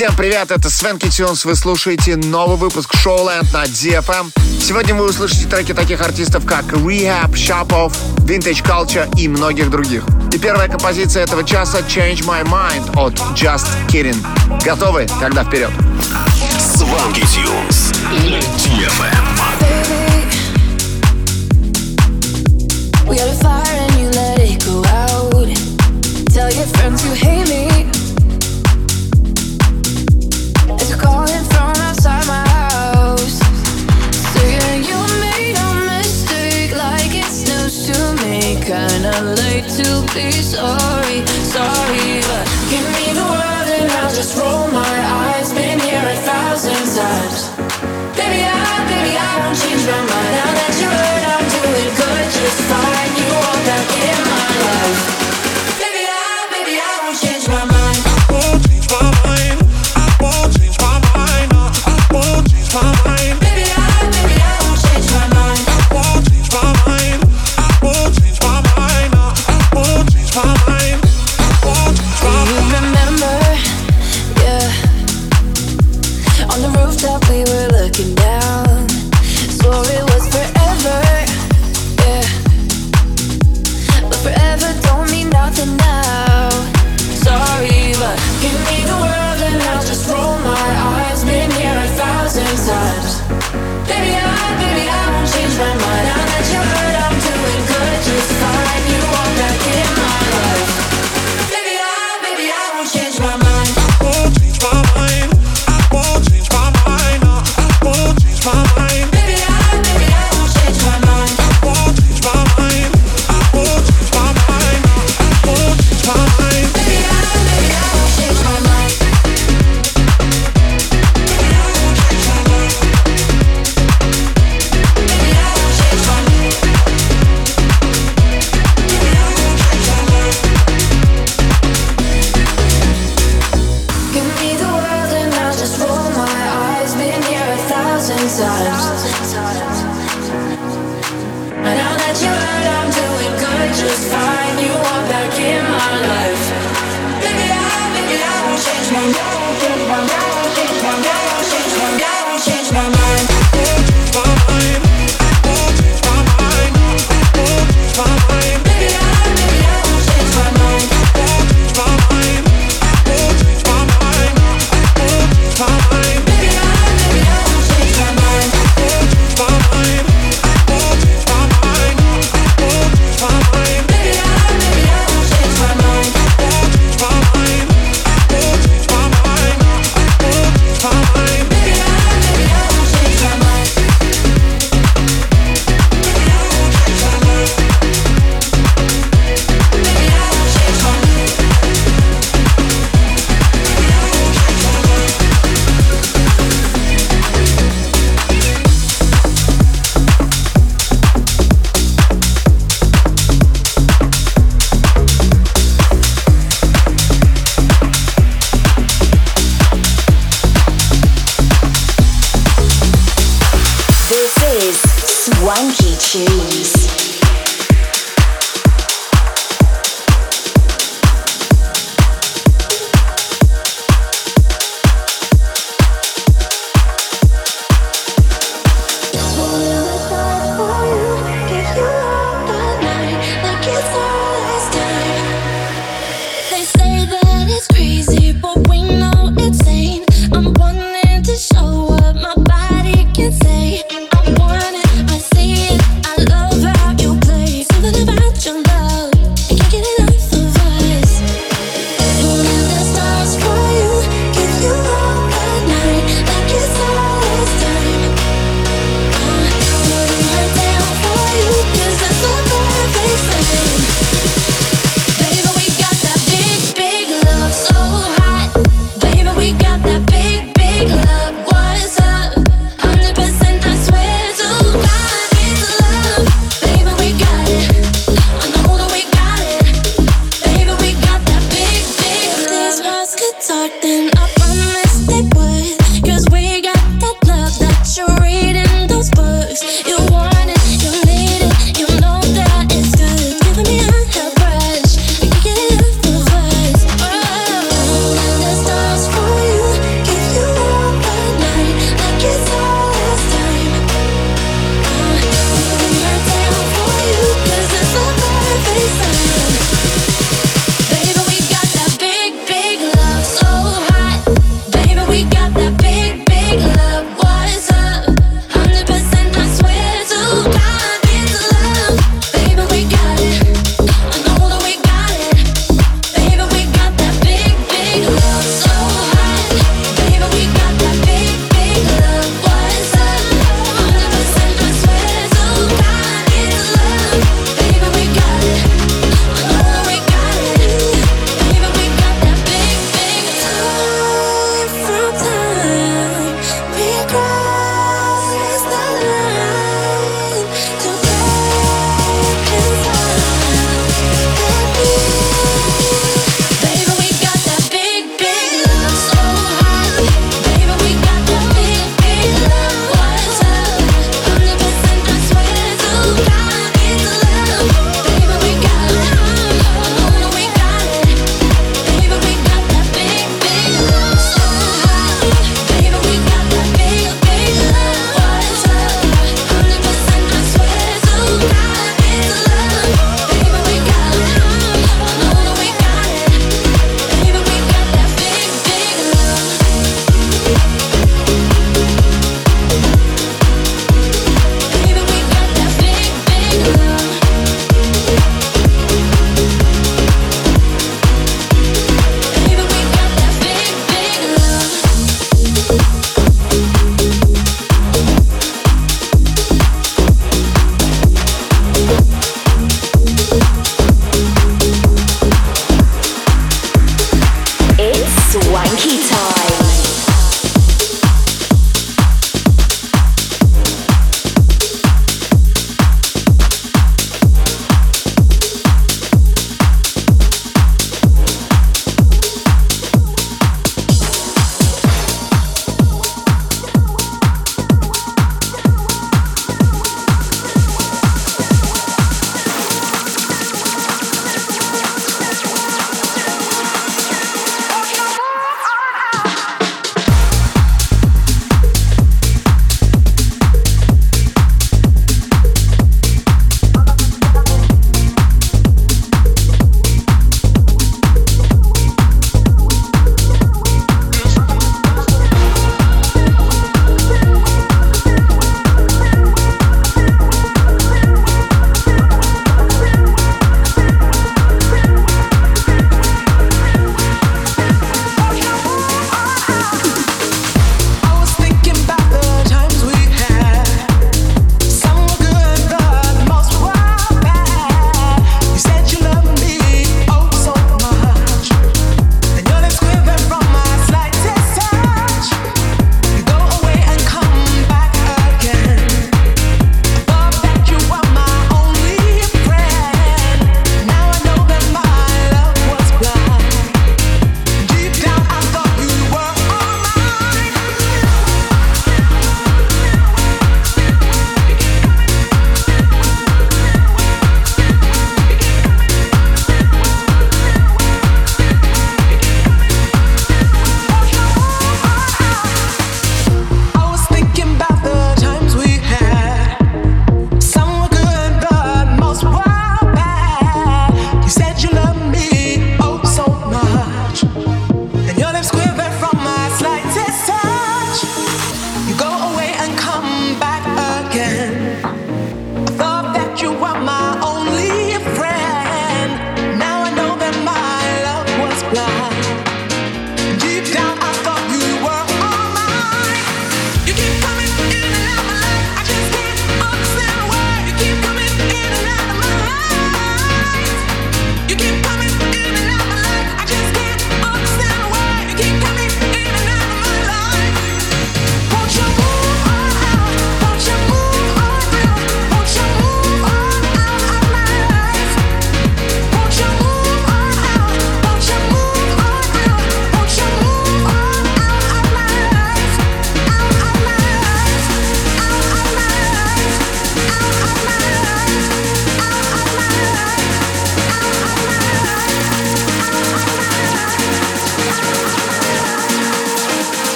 Всем привет, это Свенки Тюнс, вы слушаете новый выпуск Showland на DFM. Сегодня вы услышите треки таких артистов, как Rehab, Shop Off, Vintage Culture и многих других. И первая композиция этого часа Change My Mind от Just Kidding. Готовы? Тогда вперед. Сванки Тюнс на DFM. We got a fire and you let it go out. Tell your friends you hate me. To be sorry, sorry But give me the world and I'll just roll my eyes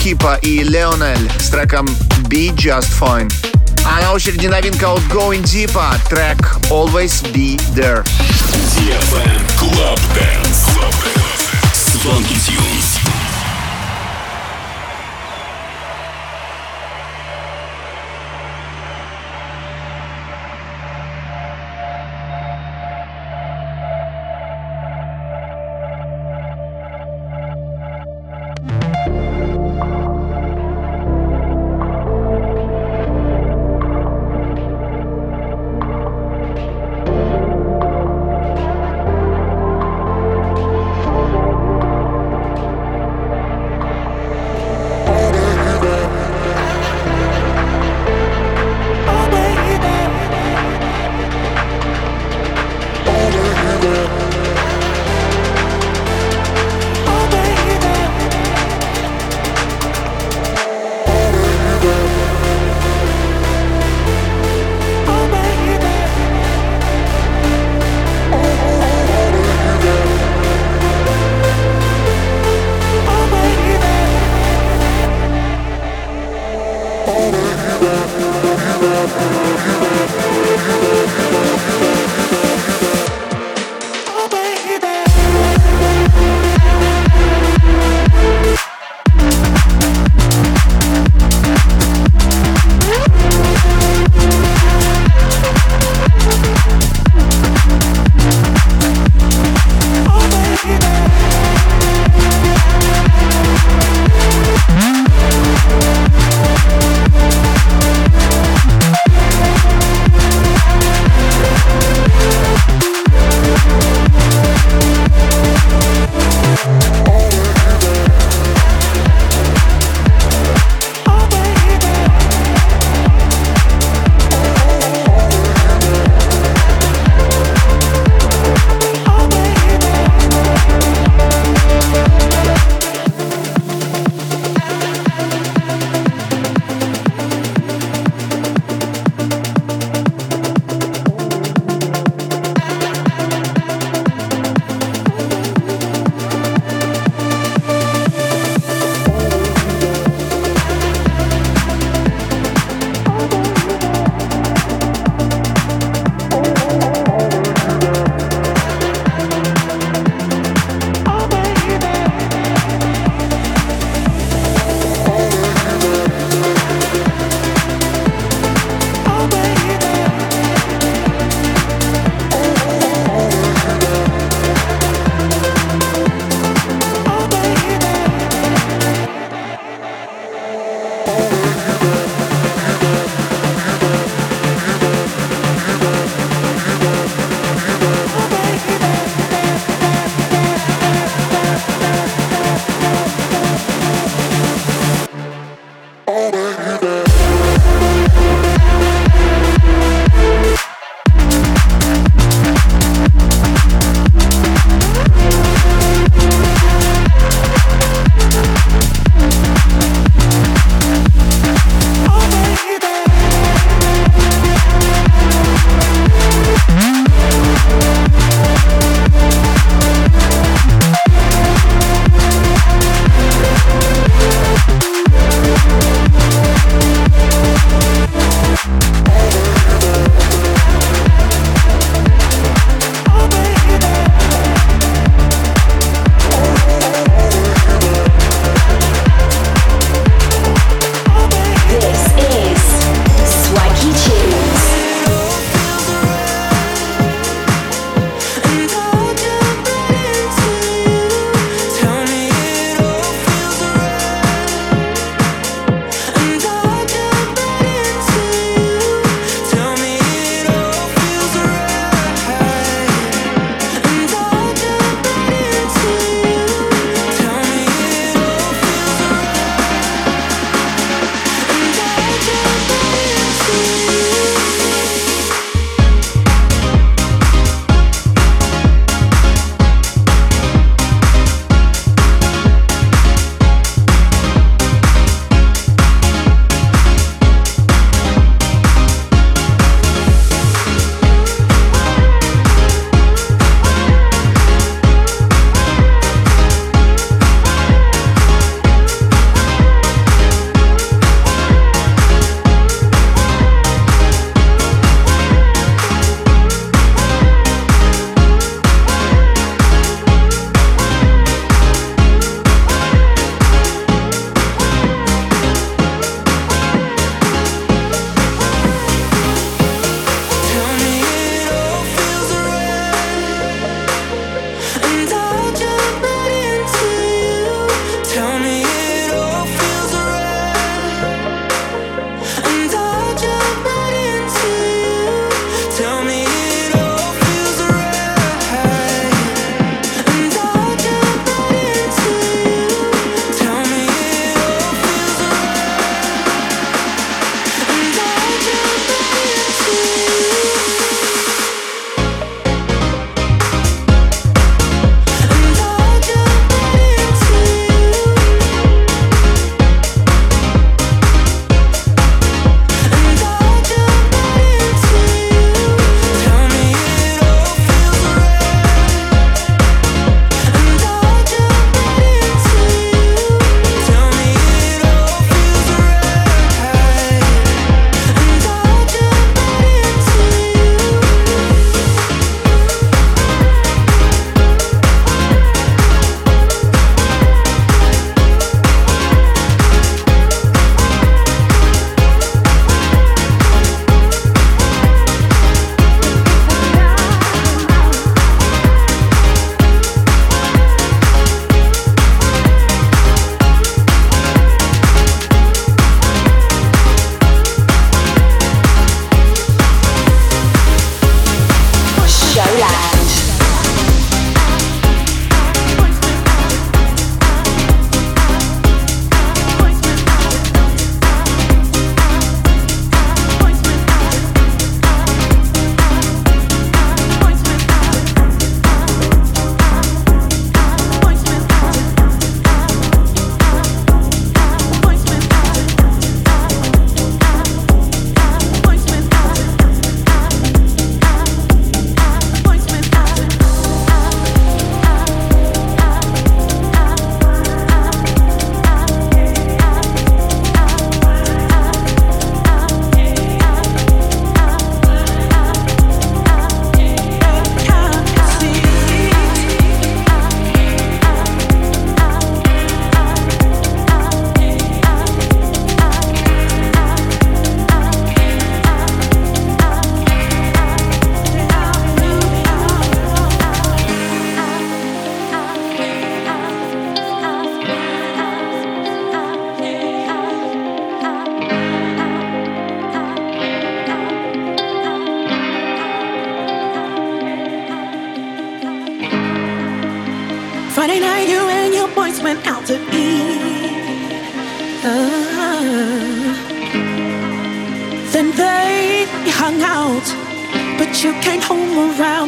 Зукипа и Леонель с треком Be Just Fine. А на очереди новинка от Going Deeper, трек Always Be There. DFM Club Dance. Club Dance. Swanky Tunes.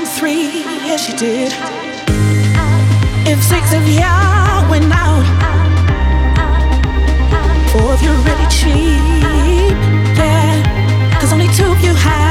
from three, yeah she did. If six of y'all went out, or if you really cheap, yeah, cause only two of you had.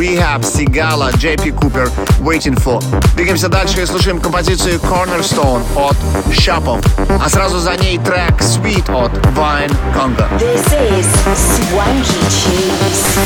Rehab, Sigala, JP Cooper, Waiting For. Двигаемся дальше и слушаем композицию Cornerstone от Шапов, а сразу за ней трек Sweet от Vine Conga. This is Swanky Cheese.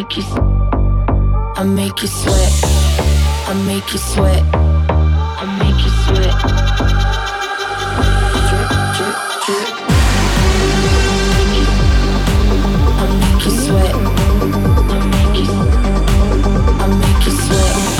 make you, I make you sweat. I make you sweat. I make you sweat. I make you sweat. I make you sweat.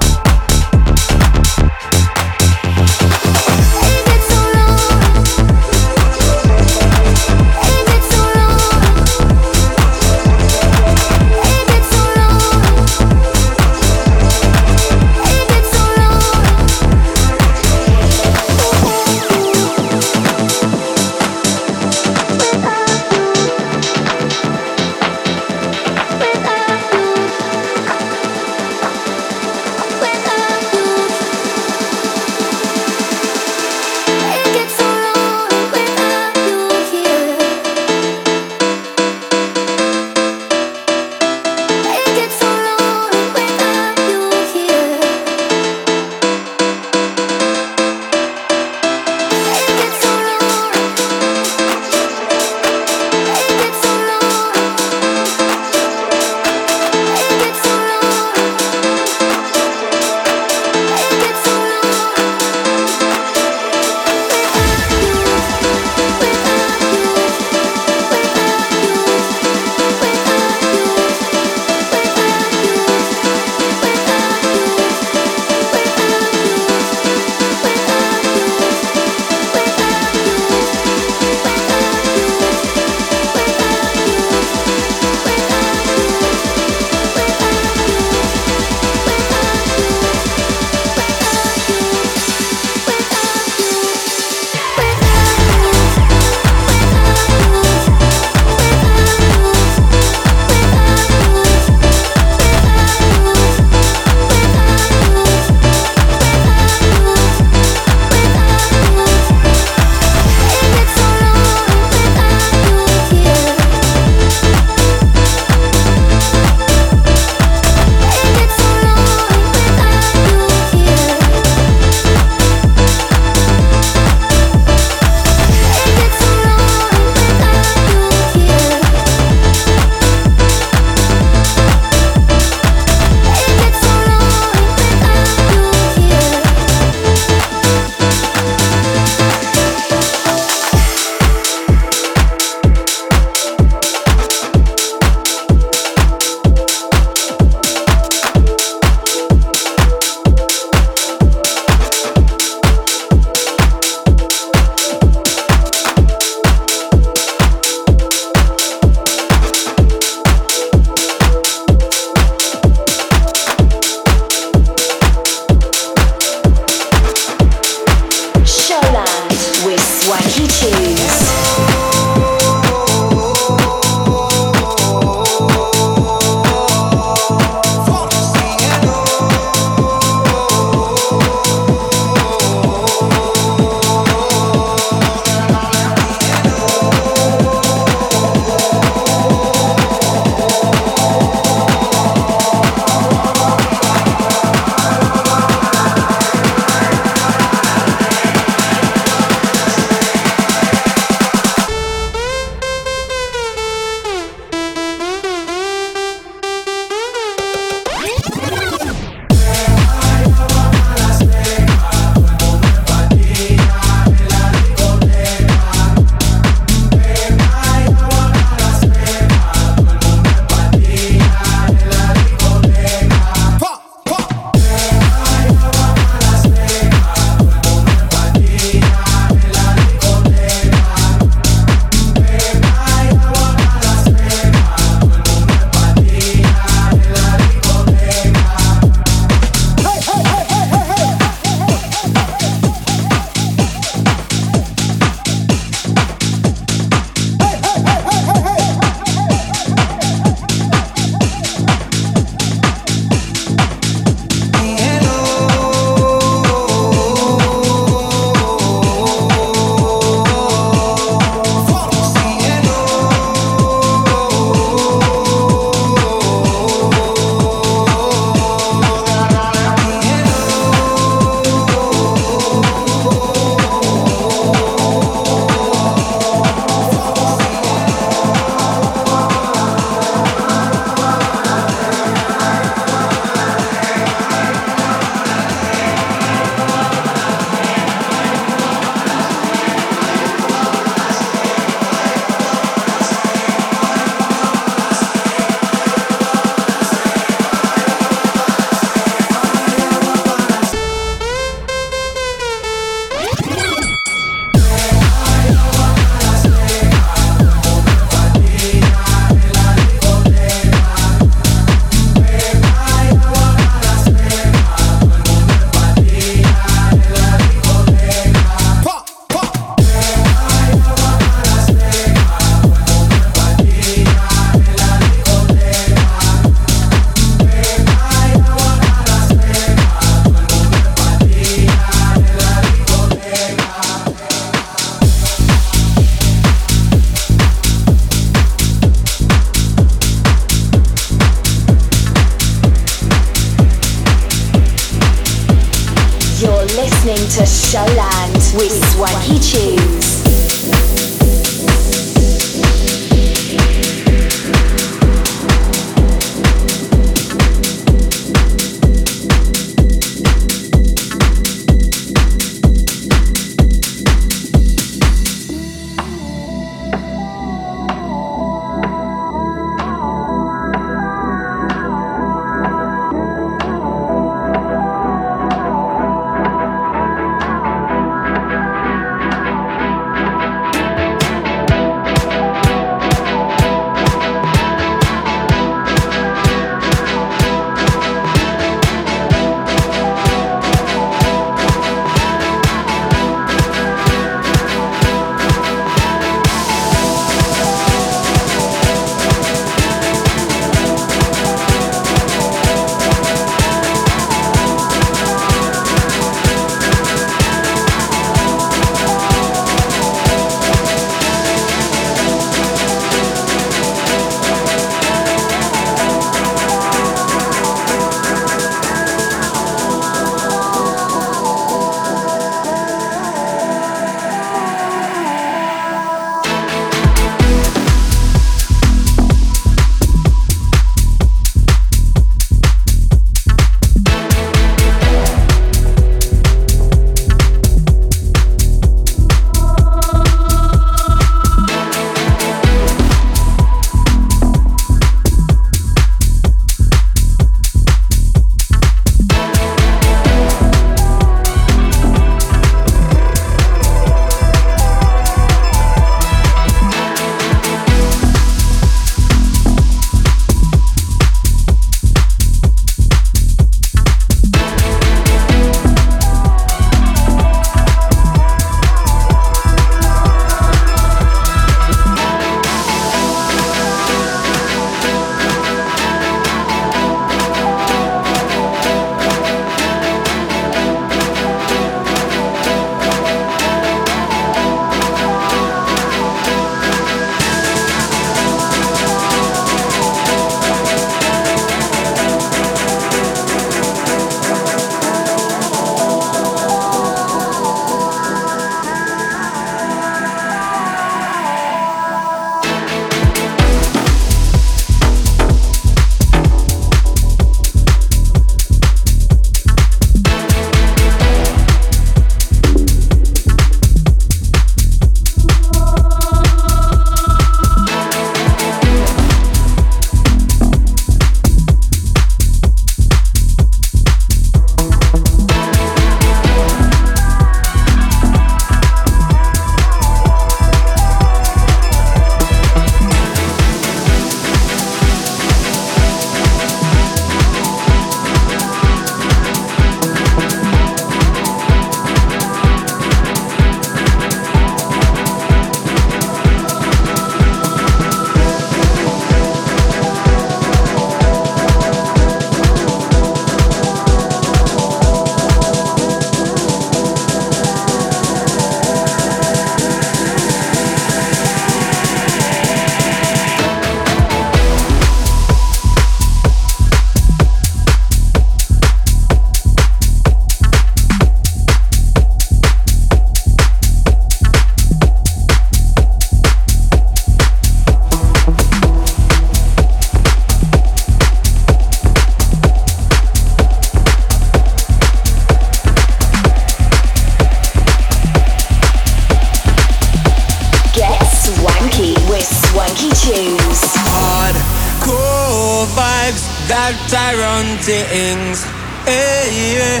I. Hey, eh, yeah.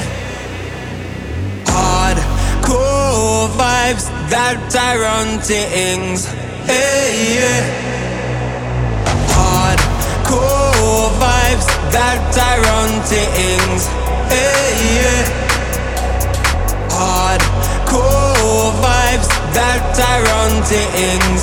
Hardcore vibes that run things. Hey, yeah. Hardcore vibes that run things. Hey, yeah. Hardcore vibes that run things.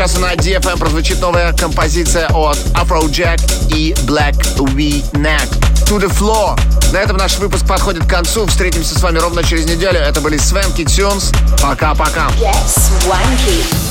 часа на DFM прозвучит новая композиция от Afrojack и Black V Neck. To the Floor. На этом наш выпуск подходит к концу. Встретимся с вами ровно через неделю. Это были Свенки Тюнс. Пока-пока. Get.